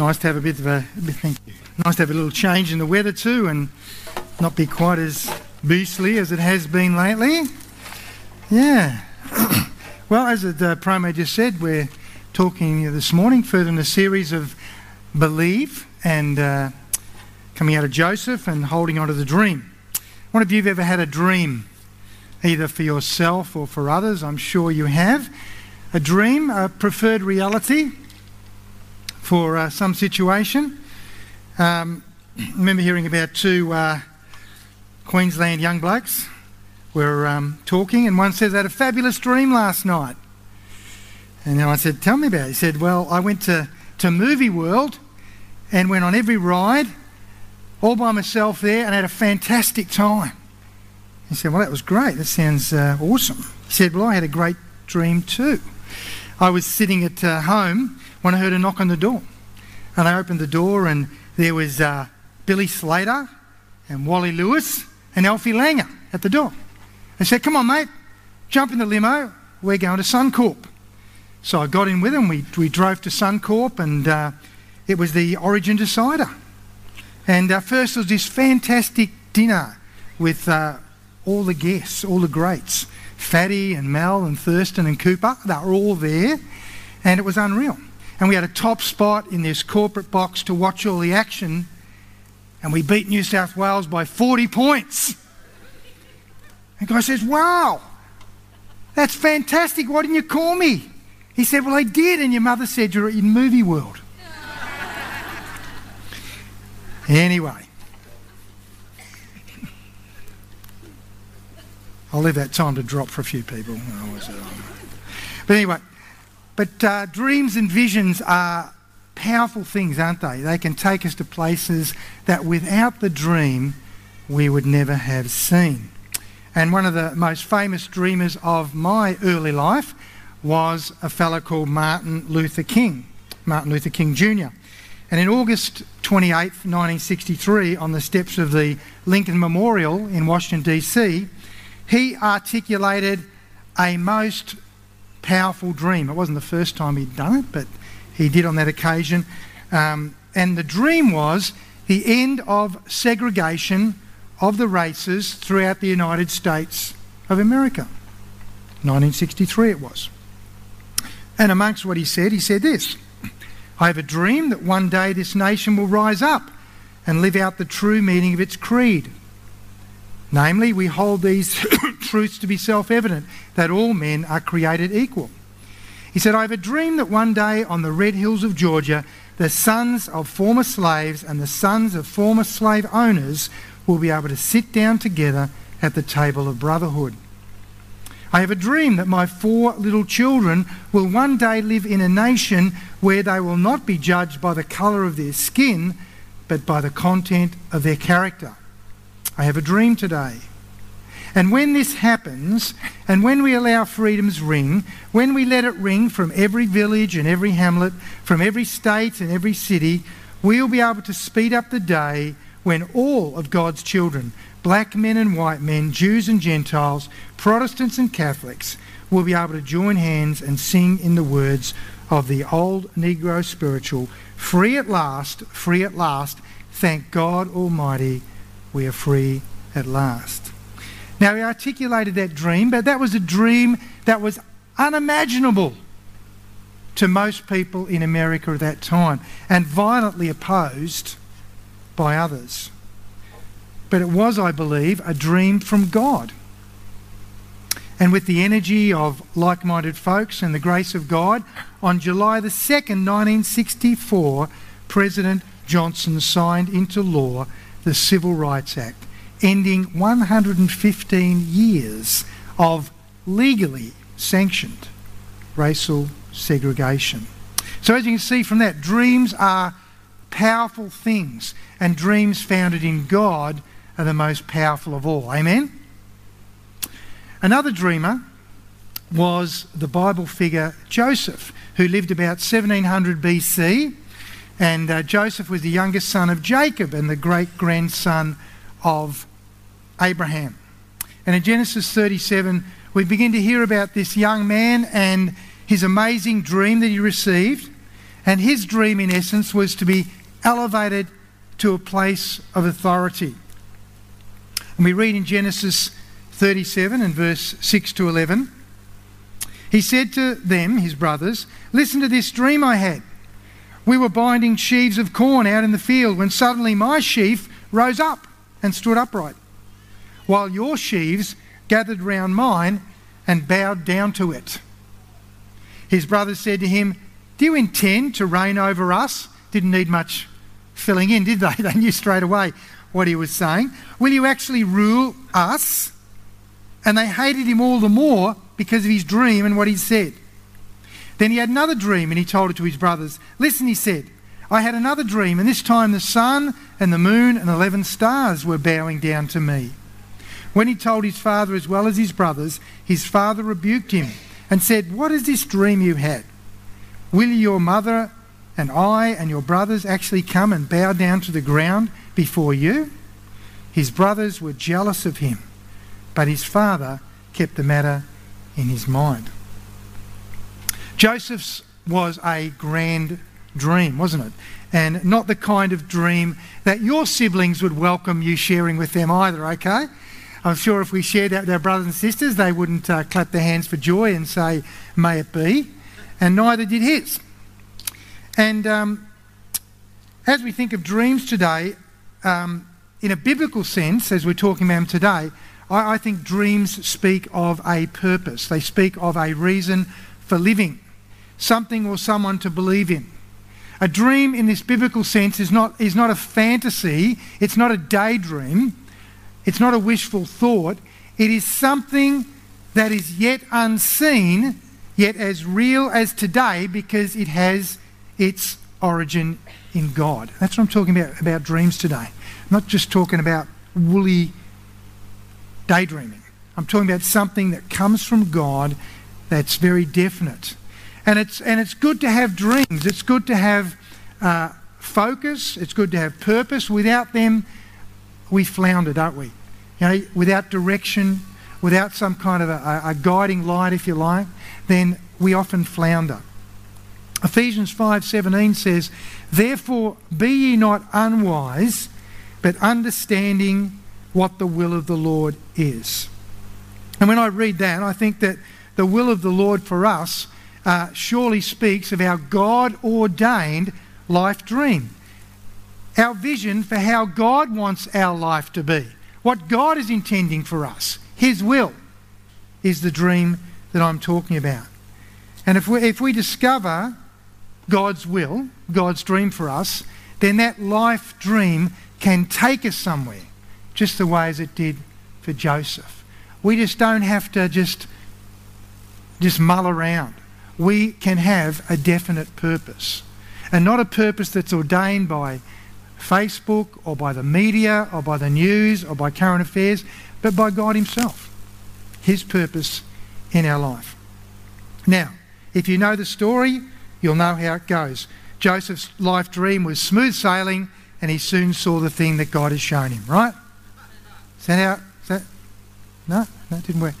Nice to have a bit of a thank you. Nice to have a little change in the weather too, and not be quite as beastly as it has been lately. Yeah. well, as the promo just said, we're talking this morning further in the series of believe and uh, coming out of Joseph and holding on to the dream. One of you have ever had a dream, either for yourself or for others? I'm sure you have. A dream, a preferred reality for uh, some situation. Um, I remember hearing about two uh, Queensland young blokes were um, talking, and one says, I had a fabulous dream last night. And then I said, Tell me about it. He said, Well, I went to, to Movie World and went on every ride all by myself there and had a fantastic time. He said, Well, that was great. That sounds uh, awesome. He said, Well, I had a great dream too. I was sitting at uh, home when I heard a knock on the door. And I opened the door, and there was uh, Billy Slater and Wally Lewis and Alfie Langer at the door. They said, Come on, mate, jump in the limo. We're going to Suncorp. So I got in with them. We, we drove to Suncorp, and uh, it was the Origin Decider. And uh, first was this fantastic dinner with uh, all the guests, all the greats. Fatty and Mal and Thurston and Cooper, they were all there, and it was unreal and we had a top spot in this corporate box to watch all the action, and we beat New South Wales by 40 points. And guy says, Wow, that's fantastic. Why didn't you call me? He said, Well, I did, and your mother said you're in movie world. anyway, I'll leave that time to drop for a few people. But anyway, but uh, dreams and visions are powerful things, aren't they? They can take us to places that without the dream we would never have seen. And one of the most famous dreamers of my early life was a fellow called Martin Luther King, Martin Luther King Jr. And in August 28, 1963, on the steps of the Lincoln Memorial in Washington, D.C., he articulated a most powerful dream. It wasn't the first time he'd done it, but he did on that occasion. Um, and the dream was the end of segregation of the races throughout the United States of America. 1963 it was. And amongst what he said, he said this I have a dream that one day this nation will rise up and live out the true meaning of its creed. Namely, we hold these truths to be self evident that all men are created equal. He said, I have a dream that one day on the red hills of Georgia, the sons of former slaves and the sons of former slave owners will be able to sit down together at the table of brotherhood. I have a dream that my four little children will one day live in a nation where they will not be judged by the colour of their skin, but by the content of their character. I have a dream today. And when this happens, and when we allow freedom's ring, when we let it ring from every village and every hamlet, from every state and every city, we'll be able to speed up the day when all of God's children, black men and white men, Jews and Gentiles, Protestants and Catholics, will be able to join hands and sing in the words of the old Negro spiritual Free at last, free at last, thank God Almighty we are free at last. Now, he articulated that dream, but that was a dream that was unimaginable to most people in America at that time and violently opposed by others. But it was, I believe, a dream from God. And with the energy of like minded folks and the grace of God, on July the 2nd, 1964, President Johnson signed into law the Civil Rights Act, ending 115 years of legally sanctioned racial segregation. So, as you can see from that, dreams are powerful things, and dreams founded in God are the most powerful of all. Amen? Another dreamer was the Bible figure Joseph, who lived about 1700 BC and uh, Joseph was the youngest son of Jacob and the great grandson of Abraham. And in Genesis 37, we begin to hear about this young man and his amazing dream that he received. And his dream, in essence, was to be elevated to a place of authority. And we read in Genesis 37 and verse 6 to 11. He said to them, his brothers, Listen to this dream I had. We were binding sheaves of corn out in the field when suddenly my sheaf rose up and stood upright, while your sheaves gathered round mine and bowed down to it. His brothers said to him, Do you intend to reign over us? Didn't need much filling in, did they? They knew straight away what he was saying. Will you actually rule us? And they hated him all the more because of his dream and what he said. Then he had another dream and he told it to his brothers. Listen, he said, I had another dream, and this time the sun and the moon and eleven stars were bowing down to me. When he told his father as well as his brothers, his father rebuked him and said, What is this dream you had? Will your mother and I and your brothers actually come and bow down to the ground before you? His brothers were jealous of him, but his father kept the matter in his mind. Joseph's was a grand dream, wasn't it? And not the kind of dream that your siblings would welcome you sharing with them either, okay? I'm sure if we shared that with our brothers and sisters, they wouldn't uh, clap their hands for joy and say, May it be. And neither did his. And um, as we think of dreams today, um, in a biblical sense, as we're talking about them today, I, I think dreams speak of a purpose. They speak of a reason for living, something or someone to believe in. A dream in this biblical sense is not, is not a fantasy, it's not a daydream, it's not a wishful thought. It is something that is yet unseen, yet as real as today because it has its origin in God. That's what I'm talking about about dreams today. I'm not just talking about woolly daydreaming. I'm talking about something that comes from God that's very definite. And it's, and it's good to have dreams. It's good to have uh, focus. It's good to have purpose. Without them, we flounder, don't we? You know, without direction, without some kind of a, a guiding light, if you like, then we often flounder. Ephesians 5:17 says, "Therefore be ye not unwise, but understanding what the will of the Lord is." And when I read that, I think that the will of the Lord for us uh, surely speaks of our God ordained life dream, our vision for how God wants our life to be, what God is intending for us. His will is the dream that I'm talking about. And if we, if we discover God's will, God's dream for us, then that life dream can take us somewhere, just the way as it did for Joseph. We just don't have to just, just mull around. We can have a definite purpose. And not a purpose that's ordained by Facebook or by the media or by the news or by current affairs, but by God Himself. His purpose in our life. Now, if you know the story, you'll know how it goes. Joseph's life dream was smooth sailing, and he soon saw the thing that God has shown him, right? Is that how? Is that? No, that didn't work.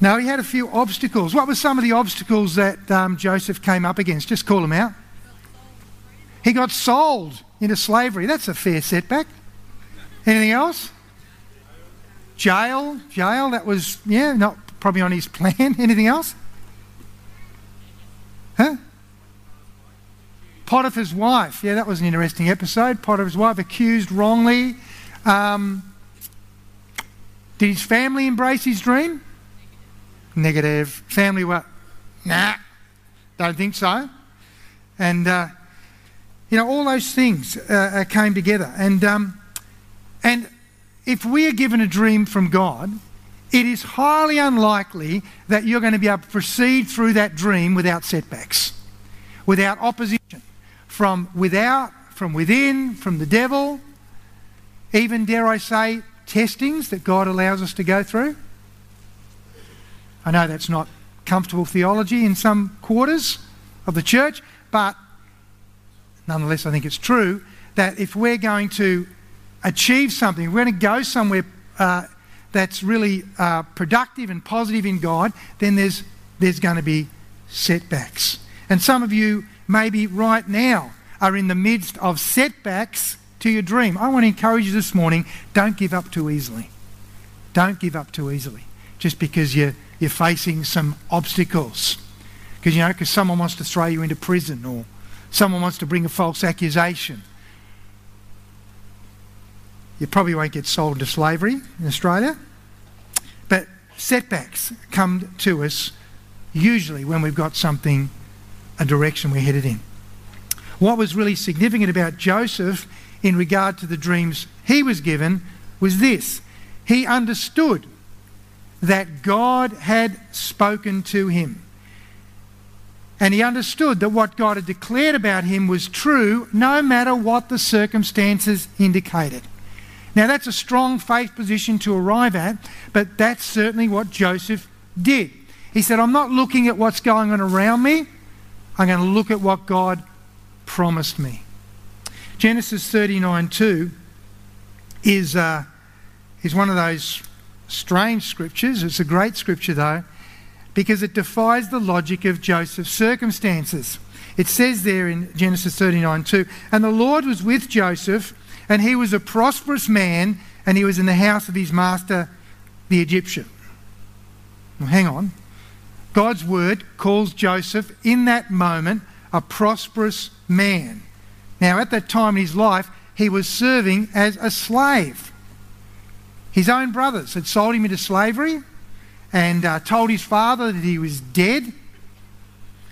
No, he had a few obstacles. What were some of the obstacles that um, Joseph came up against? Just call them out. He got sold into slavery. That's a fair setback. Anything else? Jail. Jail. That was, yeah, not probably on his plan. Anything else? Huh? Potiphar's wife. Yeah, that was an interesting episode. Potiphar's wife accused wrongly. Um, did his family embrace his dream? Negative. Family what? Nah, don't think so. And, uh, you know, all those things uh, uh, came together. And, um, and if we are given a dream from God, it is highly unlikely that you're going to be able to proceed through that dream without setbacks, without opposition from without, from within, from the devil, even, dare I say, testings that God allows us to go through. I know that's not comfortable theology in some quarters of the church, but nonetheless, I think it's true that if we're going to achieve something, we're going to go somewhere uh, that's really uh, productive and positive in God, then there's, there's going to be setbacks. And some of you maybe right now are in the midst of setbacks to your dream. I want to encourage you this morning don't give up too easily. Don't give up too easily just because you're, you're facing some obstacles. Because, you know, because someone wants to throw you into prison or someone wants to bring a false accusation. You probably won't get sold into slavery in Australia. But setbacks come to us usually when we've got something, a direction we're headed in. What was really significant about Joseph in regard to the dreams he was given was this he understood that God had spoken to him. And he understood that what God had declared about him was true no matter what the circumstances indicated. Now, that's a strong faith position to arrive at, but that's certainly what Joseph did. He said, I'm not looking at what's going on around me, I'm going to look at what God promised me. Genesis 39 2 is, uh, is one of those strange scriptures. It's a great scripture, though, because it defies the logic of Joseph's circumstances. It says there in Genesis 39 2 And the Lord was with Joseph, and he was a prosperous man, and he was in the house of his master, the Egyptian. Well, hang on. God's word calls Joseph in that moment a prosperous man. Now, at that time in his life, he was serving as a slave. His own brothers had sold him into slavery and uh, told his father that he was dead.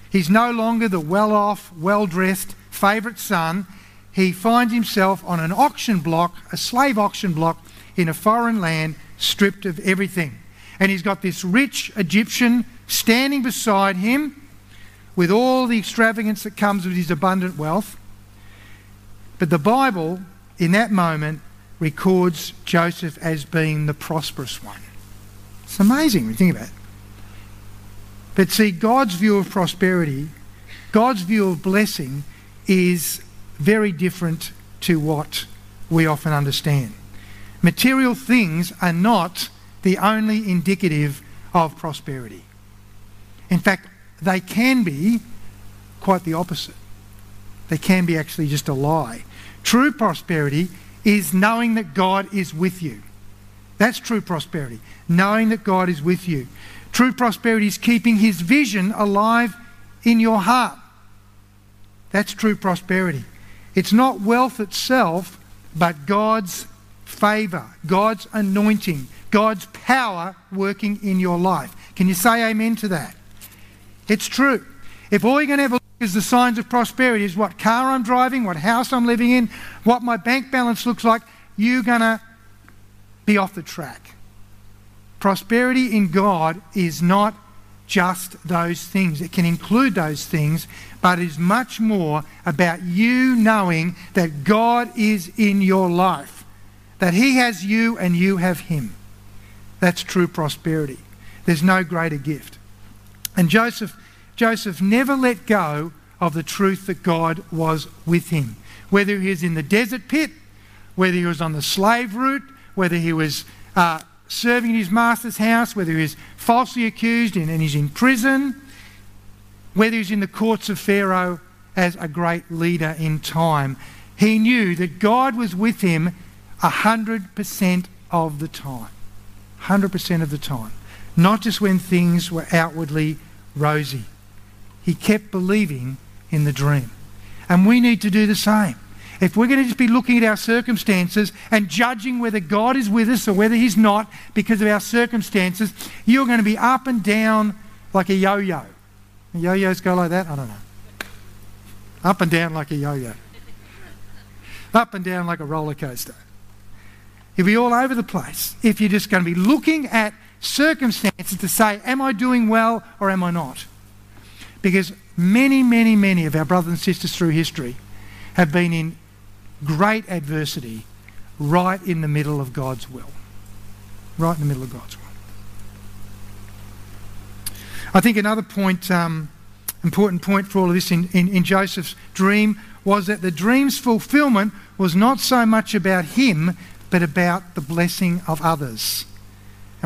He's no longer the well off, well dressed, favourite son. He finds himself on an auction block, a slave auction block in a foreign land, stripped of everything. And he's got this rich Egyptian standing beside him with all the extravagance that comes with his abundant wealth. But the Bible, in that moment, records Joseph as being the prosperous one. It's amazing when you think about it. But see, God's view of prosperity, God's view of blessing, is very different to what we often understand. Material things are not the only indicative of prosperity. In fact, they can be quite the opposite. They can be actually just a lie. True prosperity is knowing that God is with you. That's true prosperity, knowing that God is with you. True prosperity is keeping His vision alive in your heart. That's true prosperity. It's not wealth itself, but God's favour, God's anointing, God's power working in your life. Can you say amen to that? It's true. If all you're going to have is the signs of prosperity is what car I'm driving, what house I'm living in, what my bank balance looks like, you're going to be off the track. Prosperity in God is not just those things. It can include those things, but it is much more about you knowing that God is in your life, that He has you and you have Him. That's true prosperity. There's no greater gift. And Joseph Joseph never let go of the truth that God was with him. Whether he was in the desert pit, whether he was on the slave route, whether he was uh, serving in his master's house, whether he was falsely accused and, and he's in prison, whether he's in the courts of Pharaoh as a great leader in time, he knew that God was with him 100% of the time. 100% of the time. Not just when things were outwardly rosy. He kept believing in the dream. And we need to do the same. If we're going to just be looking at our circumstances and judging whether God is with us or whether He's not because of our circumstances, you're going to be up and down like a yo yo. Yo yos go like that? I don't know. Up and down like a yo yo. Up and down like a roller coaster. You'll be all over the place if you're just going to be looking at circumstances to say, Am I doing well or am I not? Because many, many, many of our brothers and sisters through history have been in great adversity right in the middle of God's will. Right in the middle of God's will. I think another point, um, important point for all of this in, in, in Joseph's dream was that the dream's fulfillment was not so much about him, but about the blessing of others.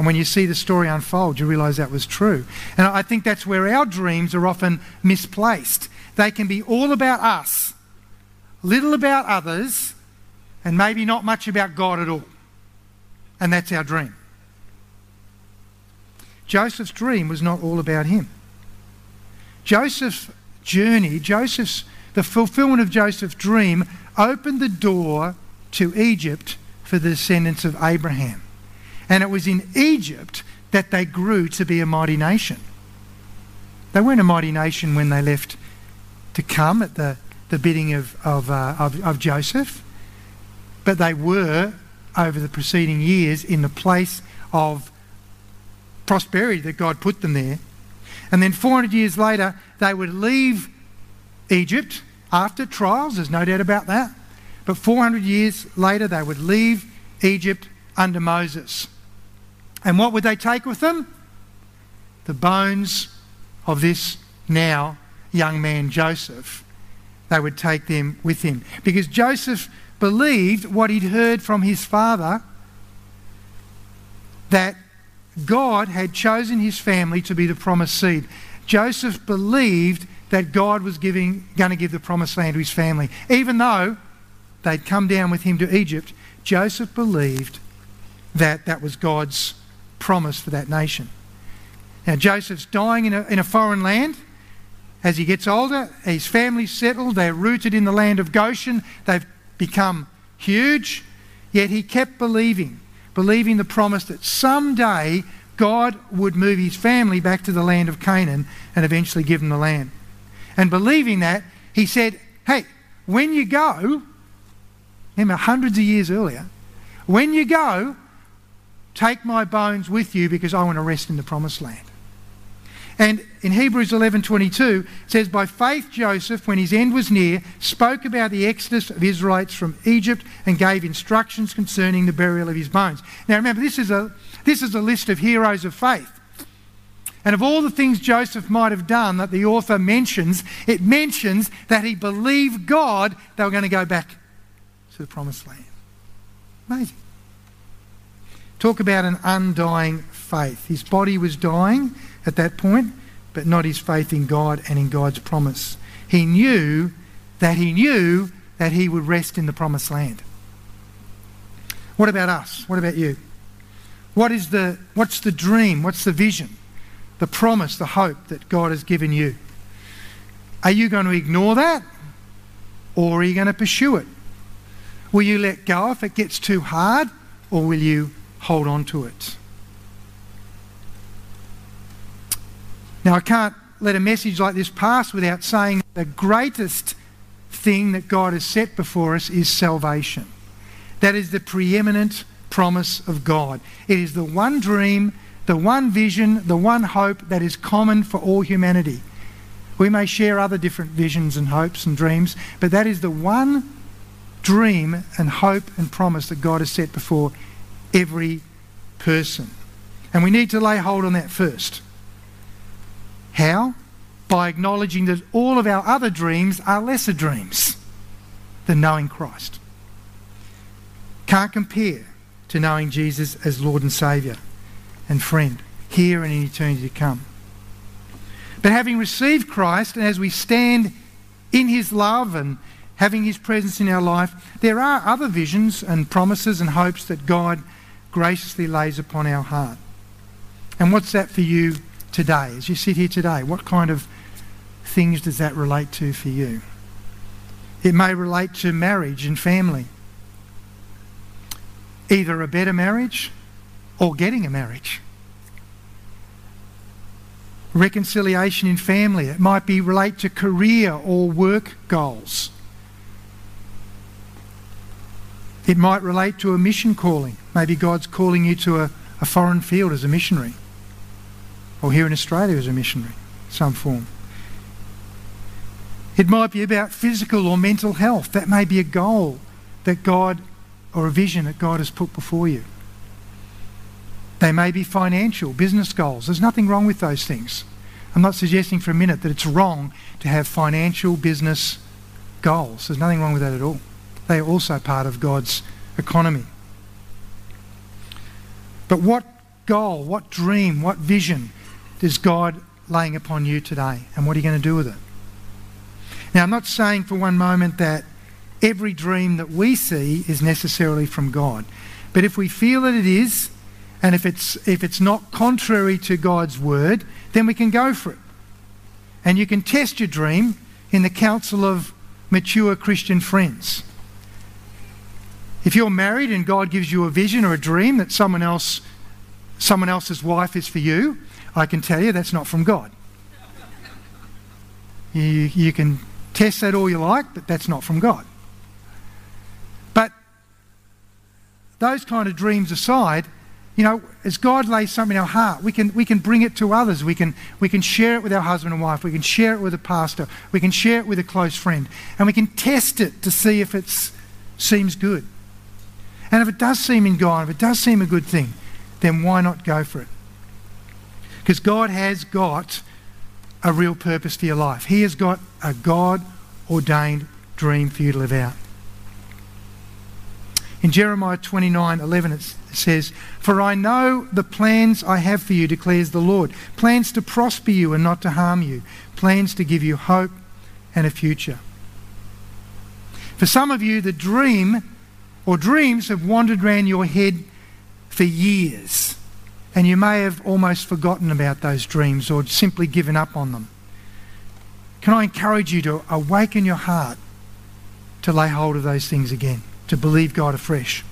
And when you see the story unfold, you realise that was true. And I think that's where our dreams are often misplaced. they can be all about us, little about others, and maybe not much about God at all. And that's our dream. Joseph's dream was not all about him. Joseph's journey, Joseph's the fulfillment of Joseph's dream opened the door to Egypt for the descendants of Abraham. And it was in Egypt that they grew to be a mighty nation. They weren't a mighty nation when they left to come at the, the bidding of, of, uh, of, of Joseph, but they were, over the preceding years, in the place of prosperity that God put them there. And then 400 years later, they would leave Egypt after trials, there's no doubt about that. But 400 years later, they would leave Egypt under Moses. And what would they take with them? The bones of this now young man Joseph. They would take them with him. Because Joseph believed what he'd heard from his father that God had chosen his family to be the promised seed. Joseph believed that God was giving, going to give the promised land to his family. Even though they'd come down with him to Egypt, Joseph believed that that was God's promise for that nation. Now, Joseph's dying in a, in a foreign land. As he gets older, his family's settled, they're rooted in the land of Goshen, they've become huge, yet he kept believing, believing the promise that someday God would move his family back to the land of Canaan and eventually give them the land. And believing that, he said, Hey, when you go, remember hundreds of years earlier, when you go, take my bones with you because I want to rest in the promised land. And in Hebrews 11:22 it says by faith Joseph when his end was near spoke about the exodus of Israelites from Egypt and gave instructions concerning the burial of his bones. Now remember this is a this is a list of heroes of faith. And of all the things Joseph might have done that the author mentions, it mentions that he believed God they were going to go back to the promised land. Amazing. Talk about an undying faith. His body was dying at that point, but not his faith in God and in God's promise. He knew that he knew that he would rest in the promised land. What about us? What about you? What is the what's the dream? What's the vision? The promise, the hope that God has given you. Are you going to ignore that? Or are you going to pursue it? Will you let go if it gets too hard? Or will you hold on to it? Now, I can't let a message like this pass without saying the greatest thing that God has set before us is salvation. That is the preeminent promise of God. It is the one dream, the one vision, the one hope that is common for all humanity. We may share other different visions and hopes and dreams, but that is the one dream and hope and promise that God has set before every person. And we need to lay hold on that first. How? By acknowledging that all of our other dreams are lesser dreams than knowing Christ. Can't compare to knowing Jesus as Lord and Saviour and friend here and in eternity to come. But having received Christ, and as we stand in His love and having His presence in our life, there are other visions and promises and hopes that God graciously lays upon our heart. And what's that for you today, as you sit here today, what kind of things does that relate to for you? It may relate to marriage and family. Either a better marriage or getting a marriage. Reconciliation in family. It might be relate to career or work goals. It might relate to a mission calling. Maybe God's calling you to a, a foreign field as a missionary or here in Australia as a missionary, some form. It might be about physical or mental health. That may be a goal that God or a vision that God has put before you. They may be financial, business goals. There's nothing wrong with those things. I'm not suggesting for a minute that it's wrong to have financial business goals. There's nothing wrong with that at all. They are also part of God's economy. But what goal, what dream, what vision is God laying upon you today? And what are you going to do with it? Now, I'm not saying for one moment that every dream that we see is necessarily from God. But if we feel that it is, and if it's, if it's not contrary to God's word, then we can go for it. And you can test your dream in the council of mature Christian friends. If you're married and God gives you a vision or a dream that someone else someone else's wife is for you, I can tell you that's not from God. You, you can test that all you like, but that's not from God. But those kind of dreams aside, you know, as God lays something in our heart, we can, we can bring it to others. We can, we can share it with our husband and wife. We can share it with a pastor. We can share it with a close friend. And we can test it to see if it seems good. And if it does seem in God, if it does seem a good thing, then why not go for it? Because God has got a real purpose for your life. He has got a God ordained dream for you to live out. In Jeremiah 29 11, it says, For I know the plans I have for you, declares the Lord plans to prosper you and not to harm you, plans to give you hope and a future. For some of you, the dream or dreams have wandered around your head for years, and you may have almost forgotten about those dreams or simply given up on them. Can I encourage you to awaken your heart to lay hold of those things again, to believe God afresh?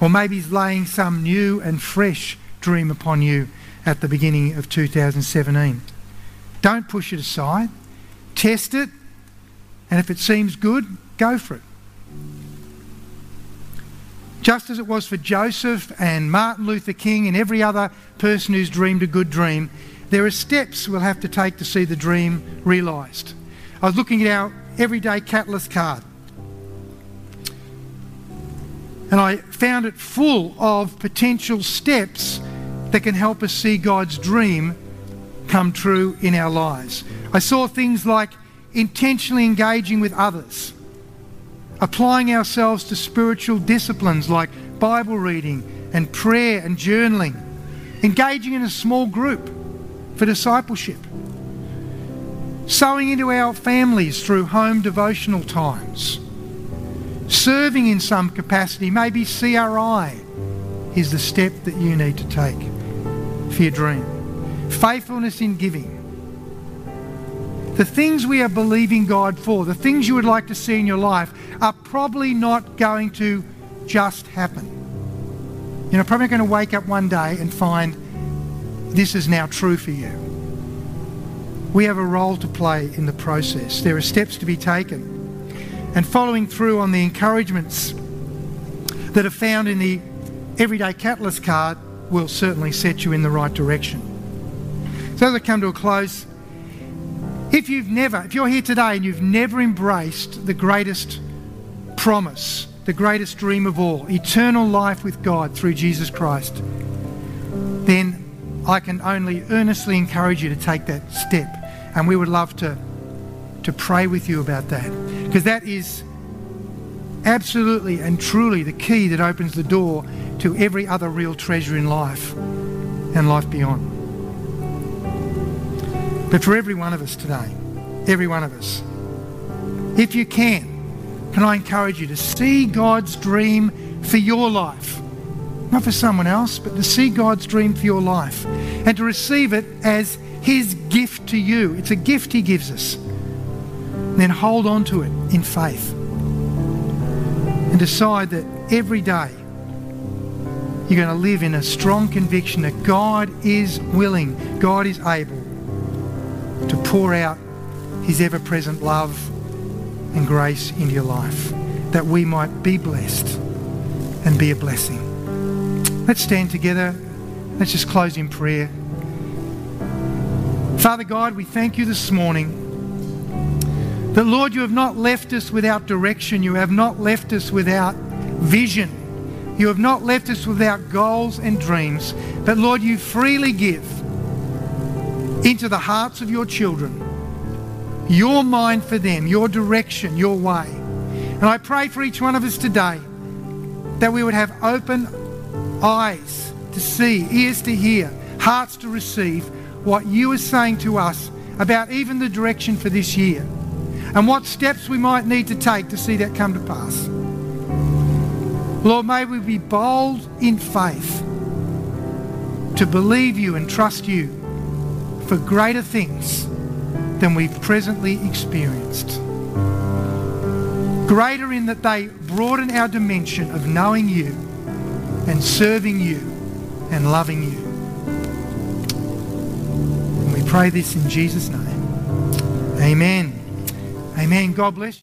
Or maybe He's laying some new and fresh dream upon you at the beginning of 2017. Don't push it aside. Test it. And if it seems good, go for it. Just as it was for Joseph and Martin Luther King and every other person who's dreamed a good dream, there are steps we'll have to take to see the dream realised. I was looking at our everyday catalyst card and I found it full of potential steps that can help us see God's dream come true in our lives. I saw things like intentionally engaging with others applying ourselves to spiritual disciplines like Bible reading and prayer and journaling, engaging in a small group for discipleship, sowing into our families through home devotional times, serving in some capacity, maybe CRI is the step that you need to take for your dream. Faithfulness in giving the things we are believing God for, the things you would like to see in your life, are probably not going to just happen. You're probably going to wake up one day and find this is now true for you. We have a role to play in the process. There are steps to be taken. And following through on the encouragements that are found in the Everyday Catalyst card will certainly set you in the right direction. So as I come to a close, if you've never, if you're here today and you've never embraced the greatest promise, the greatest dream of all, eternal life with God through Jesus Christ, then I can only earnestly encourage you to take that step. And we would love to, to pray with you about that. Because that is absolutely and truly the key that opens the door to every other real treasure in life and life beyond. But for every one of us today, every one of us, if you can, can I encourage you to see God's dream for your life? Not for someone else, but to see God's dream for your life and to receive it as His gift to you. It's a gift He gives us. And then hold on to it in faith and decide that every day you're going to live in a strong conviction that God is willing, God is able to pour out his ever present love and grace into your life, that we might be blessed and be a blessing. Let's stand together. Let's just close in prayer. Father God, we thank you this morning that, Lord, you have not left us without direction. You have not left us without vision. You have not left us without goals and dreams. But, Lord, you freely give into the hearts of your children, your mind for them, your direction, your way. And I pray for each one of us today that we would have open eyes to see, ears to hear, hearts to receive what you are saying to us about even the direction for this year. and what steps we might need to take to see that come to pass. Lord, may we be bold in faith to believe you and trust you for greater things than we've presently experienced. Greater in that they broaden our dimension of knowing you and serving you and loving you. And we pray this in Jesus' name. Amen. Amen. God bless.